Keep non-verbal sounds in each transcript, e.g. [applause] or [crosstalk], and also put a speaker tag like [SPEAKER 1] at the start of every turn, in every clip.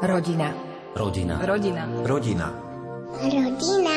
[SPEAKER 1] Rodina.
[SPEAKER 2] Rodina.
[SPEAKER 1] Rodina.
[SPEAKER 2] Rodina.
[SPEAKER 3] Rodina.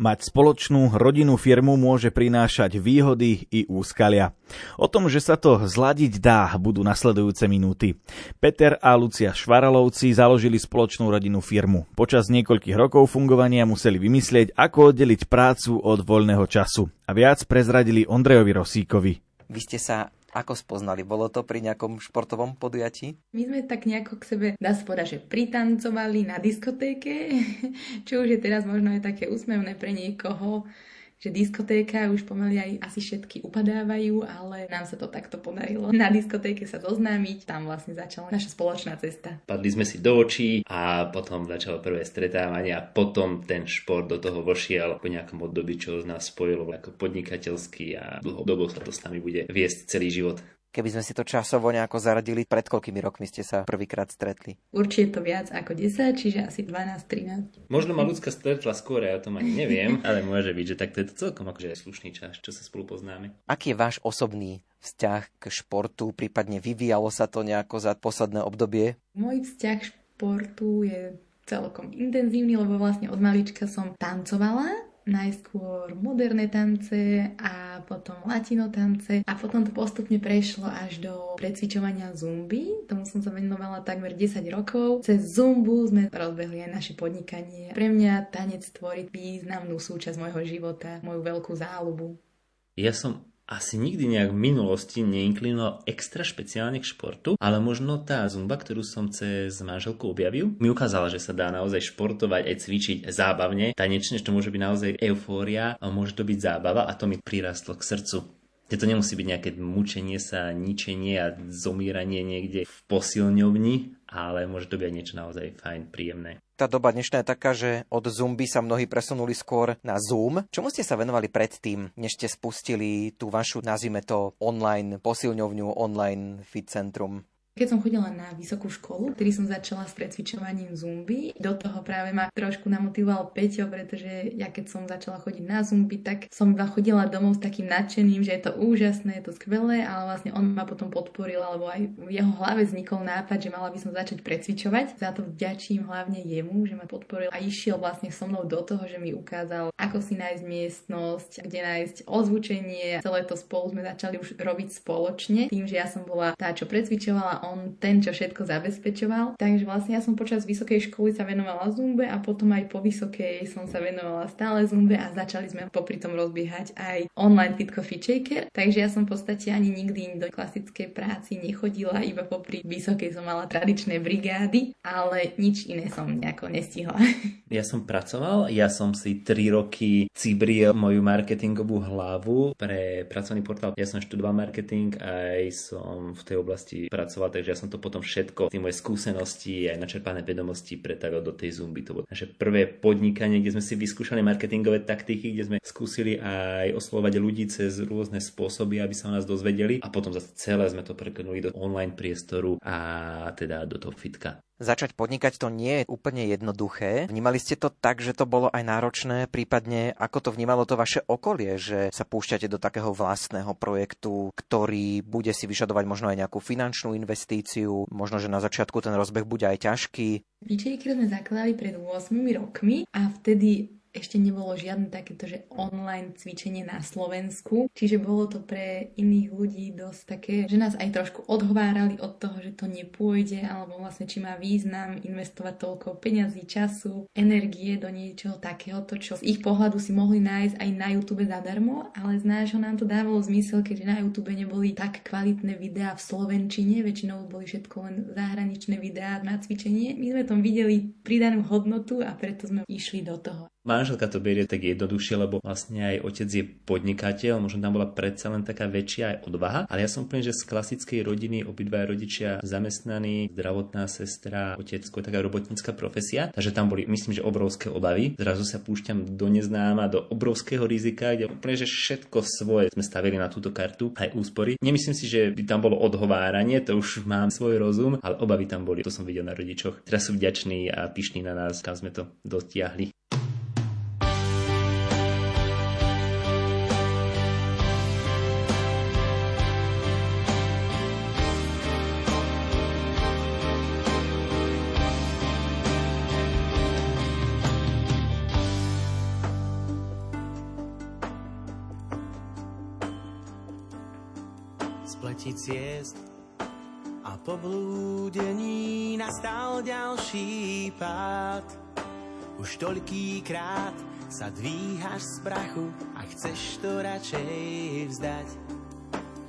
[SPEAKER 4] Mať spoločnú rodinnú firmu môže prinášať výhody i úskalia. O tom, že sa to zladiť dá, budú nasledujúce minúty. Peter a Lucia Švaralovci založili spoločnú rodinnú firmu. Počas niekoľkých rokov fungovania museli vymyslieť, ako oddeliť prácu od voľného času. A viac prezradili Ondrejovi Rosíkovi.
[SPEAKER 5] Vy ste sa ako spoznali? Bolo to pri nejakom športovom podujatí?
[SPEAKER 6] My sme tak nejako k sebe, dá sa povedať, že pritancovali na diskotéke, [laughs] čo už je teraz možno aj také úsmevné pre niekoho, že diskotéka už pomaly aj asi všetky upadávajú, ale nám sa to takto podarilo. Na diskotéke sa zoznámiť, tam vlastne začala naša spoločná cesta.
[SPEAKER 7] Padli sme si do očí a potom začalo prvé stretávanie a potom ten šport do toho vošiel po nejakom období, čo nás spojilo ako podnikateľský a dlhodobo sa to s nami bude viesť celý život.
[SPEAKER 5] Keby sme si to časovo nejako zaradili, pred koľkými rokmi ste sa prvýkrát stretli?
[SPEAKER 6] Určite to viac ako 10, čiže asi 12-13.
[SPEAKER 7] Možno ma ľudská stretla skôr, ja o tom ani neviem, [laughs] ale môže byť, že takto je to celkom akože slušný čas, čo sa spolu poznáme.
[SPEAKER 5] Aký je váš osobný vzťah k športu, prípadne vyvíjalo sa to nejako za posledné obdobie?
[SPEAKER 6] Môj vzťah k športu je celkom intenzívny, lebo vlastne od malička som tancovala najskôr moderné tance a potom latino tance a potom to postupne prešlo až do precvičovania zumby. Tomu som sa venovala takmer 10 rokov. Cez zumbu sme rozbehli aj naše podnikanie. Pre mňa tanec tvorí významnú súčasť môjho života, moju veľkú záľubu.
[SPEAKER 7] Ja som asi nikdy nejak v minulosti neinklinoval extra špeciálne k športu, ale možno tá zumba, ktorú som cez manželku objavil, mi ukázala, že sa dá naozaj športovať aj cvičiť zábavne, tanečne, to môže byť naozaj eufória a môže to byť zábava a to mi prirastlo k srdcu. Že to nemusí byť nejaké mučenie sa, ničenie a zomíranie niekde v posilňovni, ale môže to byť niečo naozaj fajn, príjemné.
[SPEAKER 5] Tá doba dnešná je taká, že od Zumby sa mnohí presunuli skôr na Zoom. Čomu ste sa venovali predtým, než ste spustili tú vašu, nazvime to, online posilňovňu, online fit centrum?
[SPEAKER 6] Keď som chodila na vysokú školu, ktorý som začala s precvičovaním zumby, do toho práve ma trošku namotivoval Peťo, pretože ja keď som začala chodiť na zumby, tak som iba chodila domov s takým nadšením, že je to úžasné, je to skvelé, ale vlastne on ma potom podporil, alebo aj v jeho hlave vznikol nápad, že mala by som začať precvičovať. Za to vďačím hlavne jemu, že ma podporil a išiel vlastne so mnou do toho, že mi ukázal, ako si nájsť miestnosť, kde nájsť ozvučenie. Celé to spolu sme začali už robiť spoločne, tým, že ja som bola tá, čo precvičovala, on ten, čo všetko zabezpečoval. Takže vlastne ja som počas vysokej školy sa venovala zumbe a potom aj po vysokej som sa venovala stále zumbe a začali sme popri tom rozbiehať aj online Fit Coffee Shaker. Takže ja som v podstate ani nikdy do klasickej práci nechodila, iba popri vysokej som mala tradičné brigády, ale nič iné som nejako nestihla. [laughs]
[SPEAKER 7] Ja som pracoval, ja som si 3 roky cibril moju marketingovú hlavu pre pracovný portál. Ja som študoval marketing, aj som v tej oblasti pracoval takže ja som to potom všetko, tie moje skúsenosti aj načerpané vedomosti pretavil do tej zumby. To bolo naše prvé podnikanie, kde sme si vyskúšali marketingové taktiky, kde sme skúsili aj oslovať ľudí cez rôzne spôsoby, aby sa o nás dozvedeli a potom zase celé sme to preklenuli do online priestoru a teda do toho fitka.
[SPEAKER 5] Začať podnikať to nie je úplne jednoduché. Vnímali ste to tak, že to bolo aj náročné, prípadne ako to vnímalo to vaše okolie, že sa púšťate do takého vlastného projektu, ktorý bude si vyžadovať možno aj nejakú finančnú investíciu, možno, že na začiatku ten rozbeh bude aj ťažký.
[SPEAKER 6] Výčejky sme zakladali pred 8 rokmi a vtedy ešte nebolo žiadne takéto, že online cvičenie na Slovensku. Čiže bolo to pre iných ľudí dosť také, že nás aj trošku odhovárali od toho, že to nepôjde, alebo vlastne či má význam investovať toľko peňazí, času, energie do niečoho takéhoto, čo z ich pohľadu si mohli nájsť aj na YouTube zadarmo, ale z nášho nám to dávalo zmysel, keďže na YouTube neboli tak kvalitné videá v Slovenčine, väčšinou boli všetko len zahraničné videá na cvičenie. My sme tom videli pridanú hodnotu a preto sme išli do toho.
[SPEAKER 7] Manželka to berie tak jednoduchšie, lebo vlastne aj otec je podnikateľ, možno tam bola predsa len taká väčšia aj odvaha, ale ja som úplne, že z klasickej rodiny obidva rodičia zamestnaní, zdravotná sestra, otec, taká robotnícka profesia, takže tam boli, myslím, že obrovské obavy. Zrazu sa púšťam do neznáma, do obrovského rizika, kde úplne, že všetko svoje sme stavili na túto kartu, aj úspory. Nemyslím si, že by tam bolo odhováranie, to už mám svoj rozum, ale obavy tam boli, to som videl na rodičoch. Teraz sú vďační a pyšní na nás, kam sme to dotiahli.
[SPEAKER 1] Smrti ciest a po blúdení nastal ďalší pád. Už toľký krát sa dvíhaš z prachu a chceš to radšej vzdať.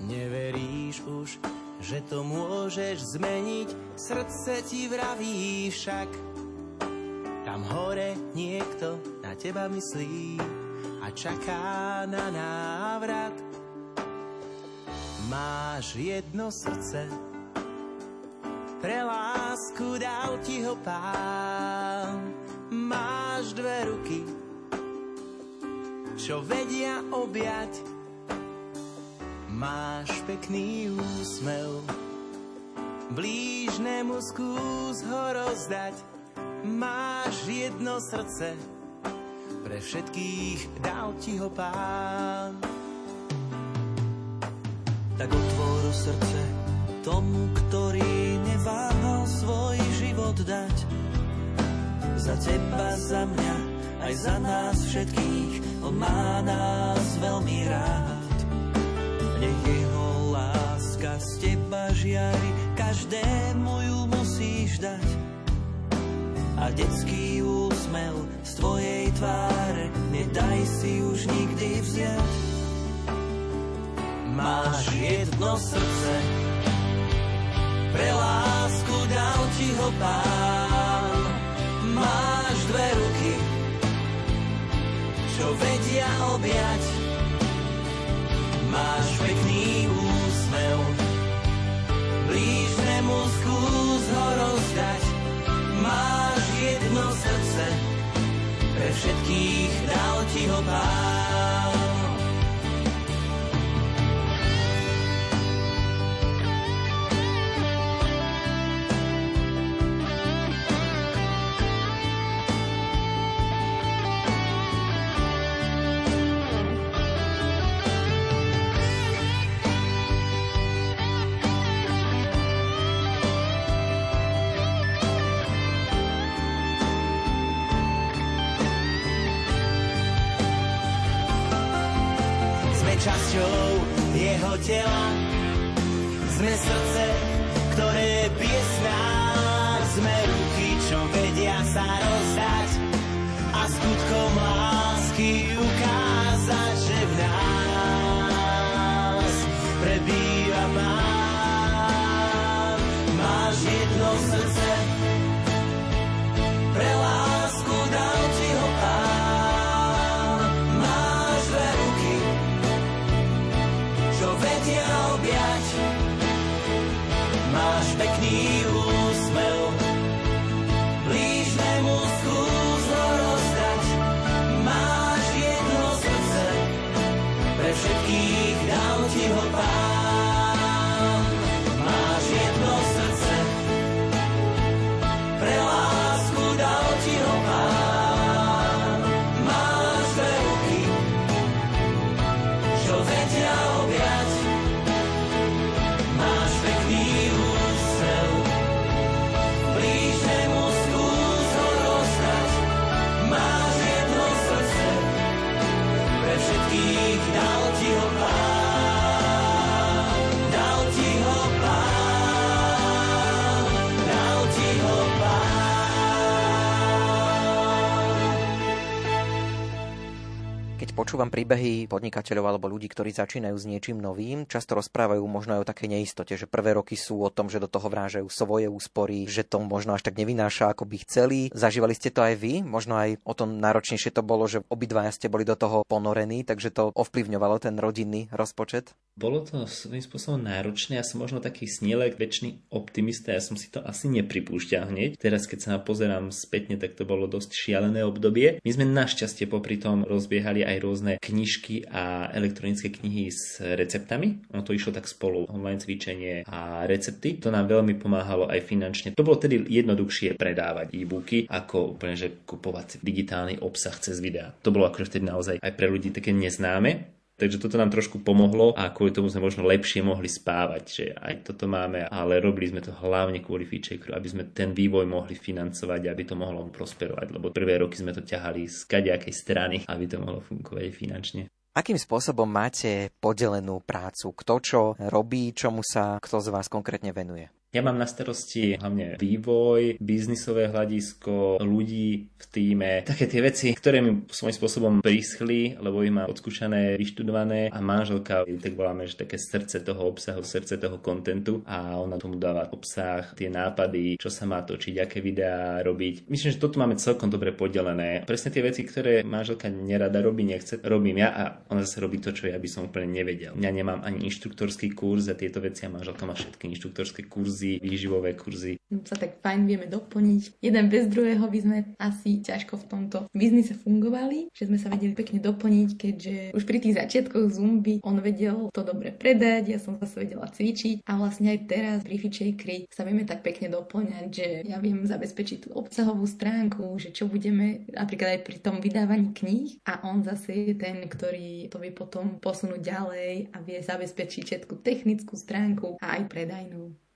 [SPEAKER 1] Neveríš už, že to môžeš zmeniť, srdce ti vraví však. Tam hore niekto na teba myslí a čaká na návrat. Máš jedno srdce, pre lásku dal ti ho pán. Máš dve ruky, čo vedia objať. Máš pekný úsmev, blížnemu skús ho rozdať. Máš jedno srdce, pre všetkých dal ti ho pán. Tak otvor srdce tomu, ktorý neváhal svoj život dať. Za teba, za mňa, aj za nás všetkých, on má nás veľmi rád. Nech jeho láska z teba žiari, každému ju musíš dať. A detský úsmev z tvojej tváre, nedaj si už nikdy vziať. Máš jedno srdce, pre lásku dal ti ho pán. Máš dve ruky, čo vedia objať. Máš pekný úsmev, blížnemu skús ho rozdať. Máš jedno srdce, pre všetkých dal ti ho pán. Časťou jeho tela, sme srdce, ktoré bije snách, sme ruky, čo vedia sa rozdať. A skutkom lásky čo
[SPEAKER 5] počúvam príbehy podnikateľov alebo ľudí, ktorí začínajú s niečím novým, často rozprávajú možno aj o takej neistote, že prvé roky sú o tom, že do toho vrážajú svoje úspory, že to možno až tak nevynáša, ako by chceli. Zažívali ste to aj vy? Možno aj o tom náročnejšie to bolo, že obidvaja ste boli do toho ponorení, takže to ovplyvňovalo ten rodinný rozpočet?
[SPEAKER 7] Bolo to svojím spôsobom náročné, ja som možno taký snielek, väčší optimista, ja som si to asi nepripúšťal hneď. Teraz, keď sa pozerám spätne, tak to bolo dosť šialené obdobie. My sme našťastie popri tom rozbiehali aj rôzne knižky a elektronické knihy s receptami. Ono to išlo tak spolu, online cvičenie a recepty. To nám veľmi pomáhalo aj finančne. To bolo tedy jednoduchšie predávať e-booky, ako úplne, že kupovať digitálny obsah cez videá. To bolo akože vtedy naozaj aj pre ľudí také neznáme. Takže toto nám trošku pomohlo a kvôli tomu sme možno lepšie mohli spávať, že aj toto máme, ale robili sme to hlavne kvôli feature, aby sme ten vývoj mohli financovať, aby to mohlo prosperovať, lebo prvé roky sme to ťahali z kadejakej strany, aby to mohlo fungovať finančne.
[SPEAKER 5] Akým spôsobom máte podelenú prácu? Kto čo robí, čomu sa kto z vás konkrétne venuje?
[SPEAKER 7] Ja mám na starosti hlavne vývoj, biznisové hľadisko, ľudí v týme, také tie veci, ktoré mi svojím spôsobom prischli, lebo ich mám odskúšané, vyštudované a manželka, tak voláme, že také srdce toho obsahu, srdce toho kontentu a ona tomu dáva obsah, tie nápady, čo sa má točiť, aké videá robiť. Myslím, že toto máme celkom dobre podelené. Presne tie veci, ktoré manželka nerada robí, nechce, robím ja a ona zase robí to, čo ja by som úplne nevedel. Ja nemám ani inštruktorský kurz a tieto veci a manželka má všetky inštruktorské kurzy kurzy, výživové kurzy.
[SPEAKER 6] Sa tak fajn vieme doplniť. Jeden bez druhého by sme asi ťažko v tomto biznise fungovali, že sme sa vedeli pekne doplniť, keďže už pri tých začiatkoch Zumby on vedel to dobre predať, ja som zase vedela cvičiť a vlastne aj teraz pri Kry sa vieme tak pekne doplňať, že ja viem zabezpečiť tú obsahovú stránku, že čo budeme napríklad aj pri tom vydávaní kníh a on zase je ten, ktorý to vie potom posunúť ďalej a vie zabezpečiť všetku technickú stránku a aj predajnú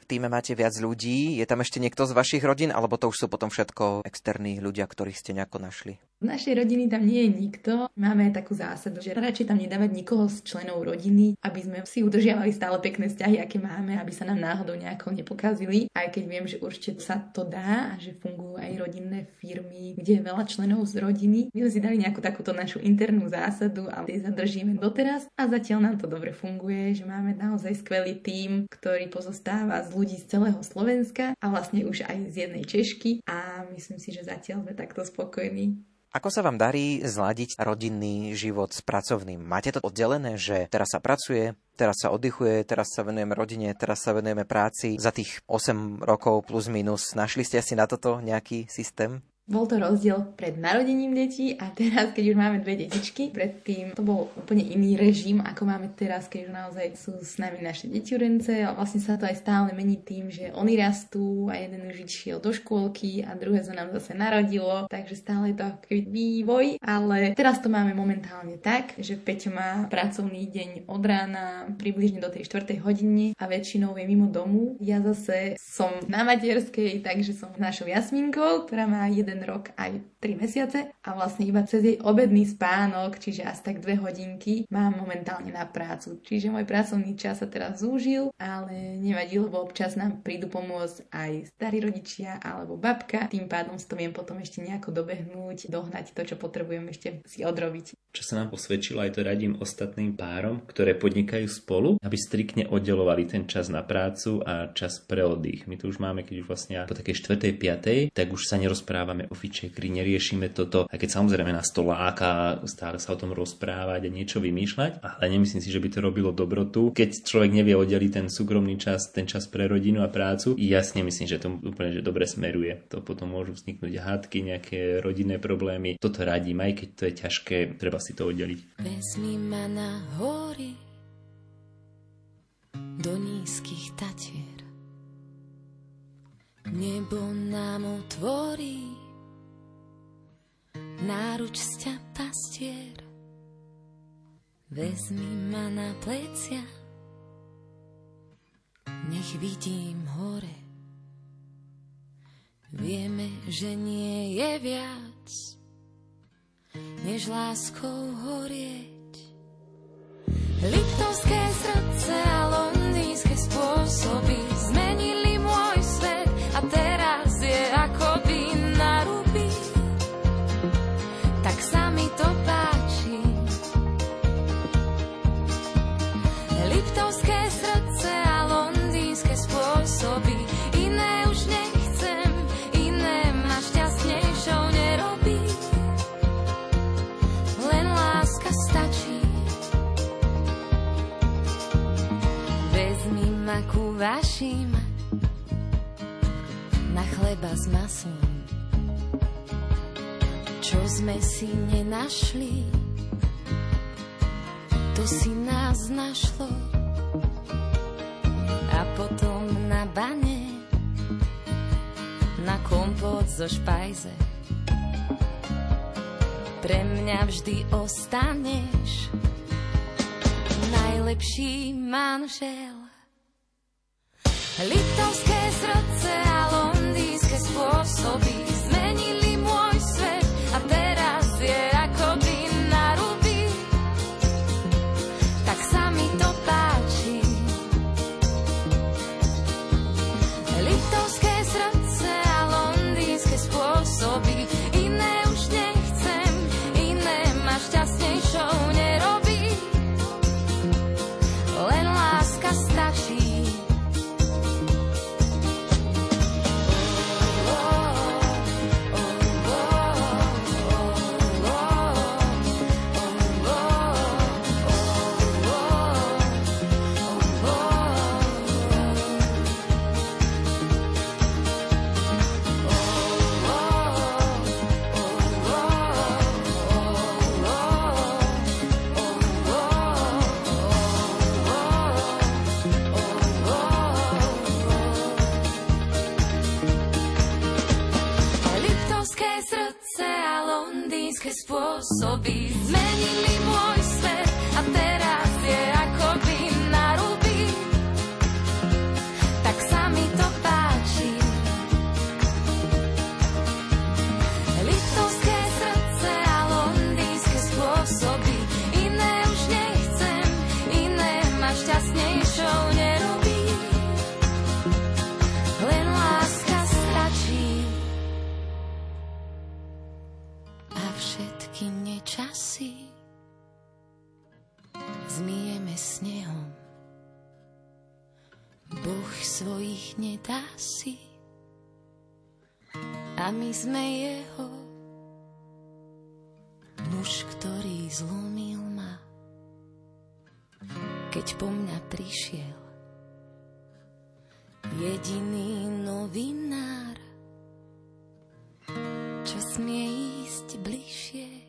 [SPEAKER 5] v týme máte viac ľudí. Je tam ešte niekto z vašich rodín, alebo to už sú potom všetko externí ľudia, ktorých ste nejako našli?
[SPEAKER 6] Z našej rodiny tam nie je nikto. Máme takú zásadu, že radšej tam nedávať nikoho z členov rodiny, aby sme si udržiavali stále pekné vzťahy, aké máme, aby sa nám náhodou nejako nepokazili. Aj keď viem, že určite sa to dá a že fungujú aj rodinné firmy, kde je veľa členov z rodiny. My sme si dali nejakú takúto našu internú zásadu a tej zadržíme doteraz a zatiaľ nám to dobre funguje, že máme naozaj skvelý tím, ktorý pozostáva z ľudí z celého Slovenska a vlastne už aj z jednej Češky a myslím si, že zatiaľ sme takto spokojní.
[SPEAKER 5] Ako sa vám darí zladiť rodinný život s pracovným? Máte to oddelené, že teraz sa pracuje, teraz sa oddychuje, teraz sa venujeme rodine, teraz sa venujeme práci. Za tých 8 rokov plus minus našli ste si na toto nejaký systém?
[SPEAKER 6] Bol to rozdiel pred narodením detí a teraz, keď už máme dve detičky, predtým to bol úplne iný režim, ako máme teraz, keď už naozaj sú s nami naše deťurence a vlastne sa to aj stále mení tým, že oni rastú a jeden už išiel do škôlky a druhé sa nám zase narodilo, takže stále je to ako vývoj, ale teraz to máme momentálne tak, že Peťo má pracovný deň od rána približne do tej 4. hodiny a väčšinou je mimo domu. Ja zase som na materskej, takže som s našou Jasminkou, ktorá má jeden jeden rok aj 3 mesiace a vlastne iba cez jej obedný spánok, čiže asi tak 2 hodinky, mám momentálne na prácu. Čiže môj pracovný čas sa teraz zúžil, ale nevadí, lebo občas nám prídu pomôcť aj starí rodičia alebo babka. Tým pádom si to viem potom ešte nejako dobehnúť, dohnať to, čo potrebujem ešte si odrobiť.
[SPEAKER 7] Čo sa nám posvedčilo, aj to radím ostatným párom, ktoré podnikajú spolu, aby striktne oddelovali ten čas na prácu a čas pre oddych. My tu už máme, keď už vlastne po takej 4. 5. tak už sa nerozprávame o fičekri, neriešime toto. A keď samozrejme nás to láka stále sa o tom rozprávať a niečo vymýšľať, ale nemyslím si, že by to robilo dobrotu. Keď človek nevie oddeliť ten súkromný čas, ten čas pre rodinu a prácu, jasne myslím, že to úplne že dobre smeruje. To potom môžu vzniknúť hádky, nejaké rodinné problémy. Toto radím, aj keď to je ťažké, treba si to oddeliť. Vezmi ma na hory do nízkych tatier. Nebo nám otvorí náruč sťa pastier. Vezmi ma na plecia, nech vidím hore. Vieme, že nie je viac, než láskou horieť. Liptovské srdce a vašim na chleba s maslom. Čo sme si nenašli, to si nás našlo. A potom na bane, na kompot zo špajze. Pre mňa vždy ostaneš najlepší manžel. Litovské srdce a londýnske spôsoby
[SPEAKER 2] nedá si. A my sme jeho muž, ktorý zlomil ma, keď po mňa prišiel jediný novinár, čo smie ísť bližšie.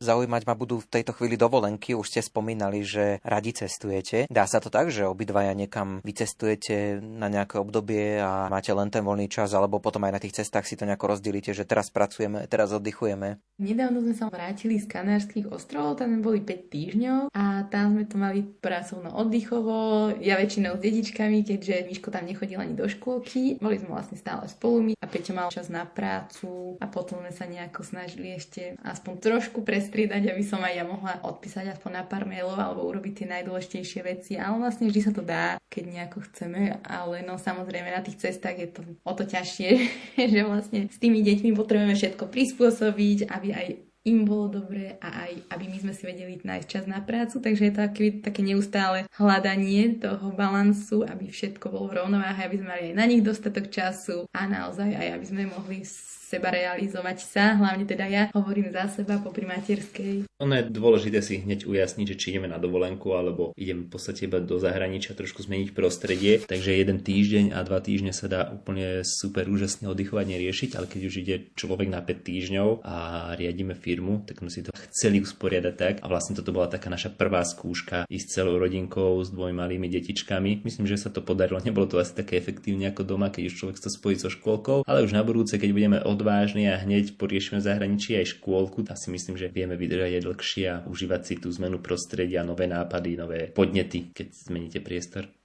[SPEAKER 5] Zaujímať ma budú v tejto chvíli dovolenky. Už ste spomínali, že radi cestujete. Dá sa to tak, že obidvaja niekam vycestujete na nejaké obdobie a máte len ten voľný čas, alebo potom aj na tých cestách si to nejako rozdelíte, že teraz pracujeme, teraz oddychujeme?
[SPEAKER 6] Nedávno sme sa vrátili z Kanárskych ostrovov, tam boli 5 týždňov a tam sme to mali pracovno oddychovo, ja väčšinou s dedičkami, keďže Miško tam nechodil ani do škôlky. Boli sme vlastne stále spolu my a Peťo mal čas na prácu a potom sme sa nejako snažili ešte aspoň trošku prestriedať, aby som aj ja mohla odpísať aspoň na pár mailov alebo urobiť tie najdôležitejšie veci. Ale vlastne vždy sa to dá, keď nejako chceme, ale no samozrejme na tých cestách je to o to ťažšie, [laughs] že vlastne s tými deťmi potrebujeme všetko prispôsobiť, aby aj im bolo dobre a aj aby my sme si vedeli nájsť čas na prácu, takže je to také, také neustále hľadanie toho balansu, aby všetko bolo v rovnováhe, aby sme mali aj na nich dostatok času a naozaj aj aby sme mohli seba realizovať sa, hlavne teda ja hovorím za seba po materskej.
[SPEAKER 7] Ono je dôležité si hneď ujasniť, že či ideme na dovolenku alebo ideme v podstate iba do zahraničia trošku zmeniť prostredie, takže jeden týždeň a dva týždne sa dá úplne super úžasne oddychovať neriešiť, ale keď už ide človek na 5 týždňov a riadíme firmu, tak sme si to chceli usporiadať tak a vlastne toto bola taká naša prvá skúška ísť celou rodinkou s dvoj malými detičkami. Myslím, že sa to podarilo, [laughs] nebolo to asi také efektívne ako doma, keď už človek sa spojí so škôlkou, ale už na budúce, keď budeme od odvážni a hneď poriešime zahraničí aj škôlku, tak si myslím, že vieme vydržať aj dlhšie a užívať si tú zmenu prostredia, nové nápady, nové podnety, keď zmeníte priestor.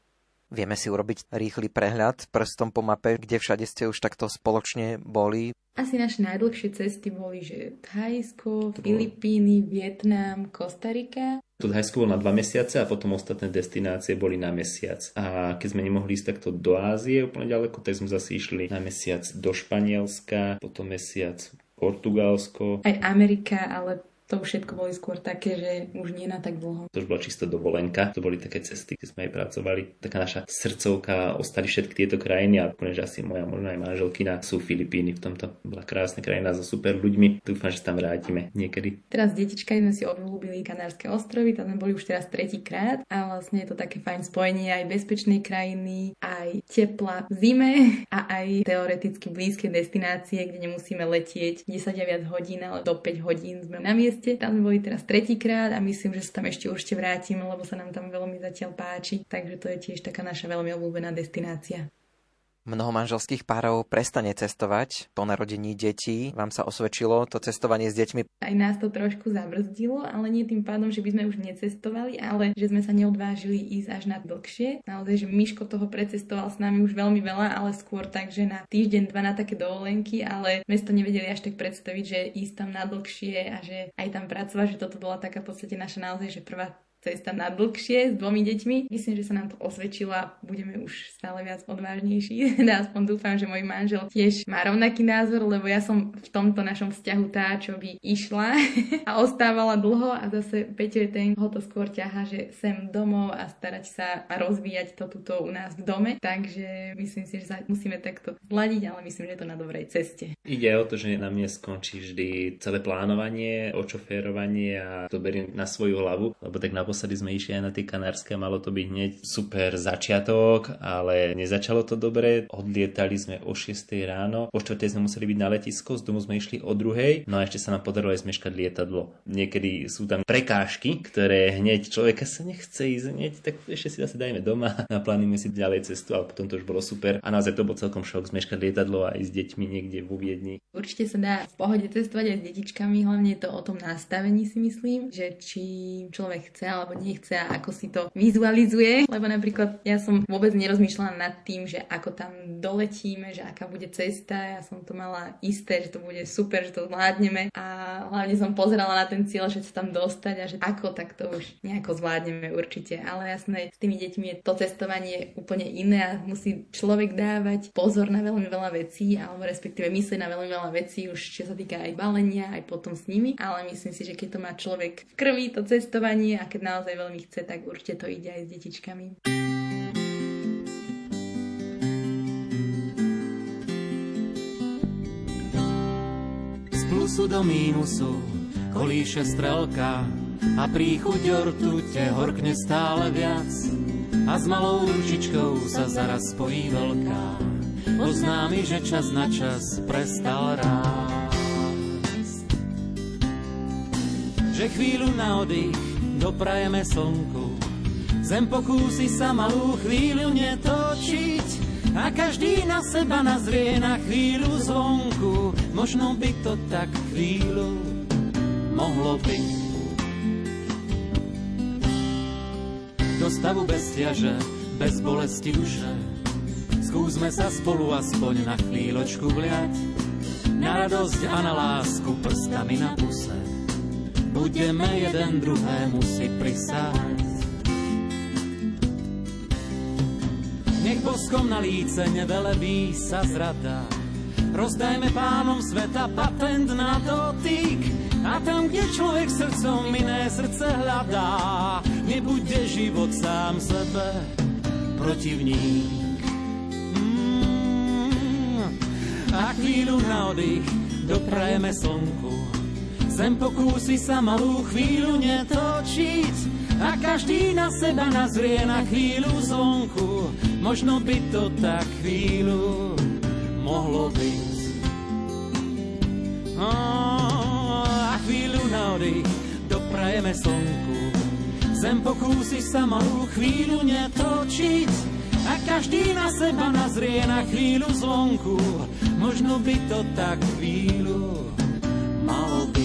[SPEAKER 5] Vieme si urobiť rýchly prehľad prstom po mape, kde všade ste už takto spoločne boli.
[SPEAKER 6] Asi naše najdlhšie cesty boli, že Thajsko, Filipíny, Vietnam, Kostarika.
[SPEAKER 7] To Thajsko bolo na dva mesiace a potom ostatné destinácie boli na mesiac. A keď sme nemohli ísť takto do Ázie úplne ďaleko, tak sme zase išli na mesiac do Španielska, potom mesiac Portugalsko.
[SPEAKER 6] Aj Amerika, ale to už všetko boli skôr také, že už nie na tak dlho.
[SPEAKER 7] To už bola čisto dovolenka, to boli také cesty, kde sme aj pracovali. Taká naša srdcovka, ostali všetky tieto krajiny a úplne, že asi moja možno aj manželkina sú Filipíny v tomto. Bola krásna krajina so super ľuďmi. Dúfam, že tam vrátime niekedy.
[SPEAKER 6] Teraz s detičkami sme si obľúbili Kanárske ostrovy, tam sme boli už teraz tretíkrát a vlastne je to také fajn spojenie aj bezpečnej krajiny, aj tepla v zime a aj teoreticky blízke destinácie, kde nemusíme letieť 10 a viac hodín, ale do 5 hodín sme na mieste mieste. Tam sme boli teraz tretíkrát a myslím, že sa tam ešte určite vrátime, lebo sa nám tam veľmi zatiaľ páči. Takže to je tiež taká naša veľmi obľúbená destinácia.
[SPEAKER 5] Mnoho manželských párov prestane cestovať po narodení detí. Vám sa osvedčilo to cestovanie s deťmi?
[SPEAKER 6] Aj nás to trošku zabrzdilo, ale nie tým pádom, že by sme už necestovali, ale že sme sa neodvážili ísť až na dlhšie. Naozaj, že Miško toho precestoval s nami už veľmi veľa, ale skôr tak, že na týždeň, dva na také dovolenky, ale sme to nevedeli až tak predstaviť, že ísť tam na dlhšie a že aj tam pracovať, že toto bola taká v podstate naša naozaj, že prvá cesta na dlhšie s dvomi deťmi. Myslím, že sa nám to osvedčilo a budeme už stále viac odvážnejší. [laughs] Aspoň dúfam, že môj manžel tiež má rovnaký názor, lebo ja som v tomto našom vzťahu tá, čo by išla [laughs] a ostávala dlho a zase Peťo je ten, ho to skôr ťaha, že sem domov a starať sa a rozvíjať to tuto u nás v dome. Takže myslím si, že sa musíme takto zladiť, ale myslím, že je to na dobrej ceste.
[SPEAKER 7] Ide o to, že na mne skončí vždy celé plánovanie, očoférovanie a to beriem na svoju hlavu, lebo tak na naposledy sme išli aj na tie kanárske, malo to byť hneď super začiatok, ale nezačalo to dobre. Odlietali sme o 6 ráno, o 4 sme museli byť na letisko, z domu sme išli o 2 no a ešte sa nám podarilo aj zmeškať lietadlo. Niekedy sú tam prekážky, ktoré hneď človeka sa nechce ísť hneď, tak ešte si zase dajme doma, [laughs] naplánime si ďalej cestu, ale potom to už bolo super. A naozaj to bol celkom šok zmeškať lietadlo aj s deťmi niekde vo Viedni.
[SPEAKER 6] Určite sa dá v pohode cestovať aj s detičkami, hlavne je to o tom nastavení si myslím, že či človek chce alebo nechce a ako si to vizualizuje. Lebo napríklad ja som vôbec nerozmýšľala nad tým, že ako tam doletíme, že aká bude cesta. Ja som to mala isté, že to bude super, že to zvládneme a hlavne som pozerala na ten cieľ, že sa tam dostať a že ako, tak to už nejako zvládneme určite. Ale jasné, s tými deťmi je to cestovanie úplne iné a musí človek dávať pozor na veľmi veľa vecí alebo respektíve myslieť na veľmi veľa vecí už čo sa týka aj balenia, aj potom s nimi. Ale myslím si, že keď to má človek v krvi, to cestovanie a keď naozaj veľmi chce, tak určite to ide aj s detičkami.
[SPEAKER 8] Z plusu do mínusu kolíše strelka a príchuť ortu ortute horkne stále viac a s malou ručičkou sa zaraz spojí veľká oznámi, že čas na čas prestal rád. Že chvíľu na oddych doprajeme slnku, zem pokúsi sa malú chvíľu netočiť a každý na seba nazrie na chvíľu zvonku. Možno by to tak chvíľu mohlo byť. Do stavu bez ťaže, bez bolesti duše, skúsme sa spolu aspoň na chvíľočku vliať, na radosť a na lásku prstami na puse. Budeme jeden druhému si prisáť. Nech boskom na líce nevelebí sa zrada, rozdajme pánom sveta patent na dotyk, a tam, kde človek srdcom iné srdce hľadá, nebude život sám sebe protivník. Mm. A chvíľu na oddych doprajeme slnku. Zem pokúsi sa malú chvíľu netočiť a každý na seba nazrie na chvíľu zvonku. Možno by to tak chvíľu mohlo byť. Oh nádych doprajeme slnku. Zem pokúsi sa malú chvíľu netočiť a každý na seba nazrie na chvíľu zvonku. Možno by to tak chvíľu malo byť.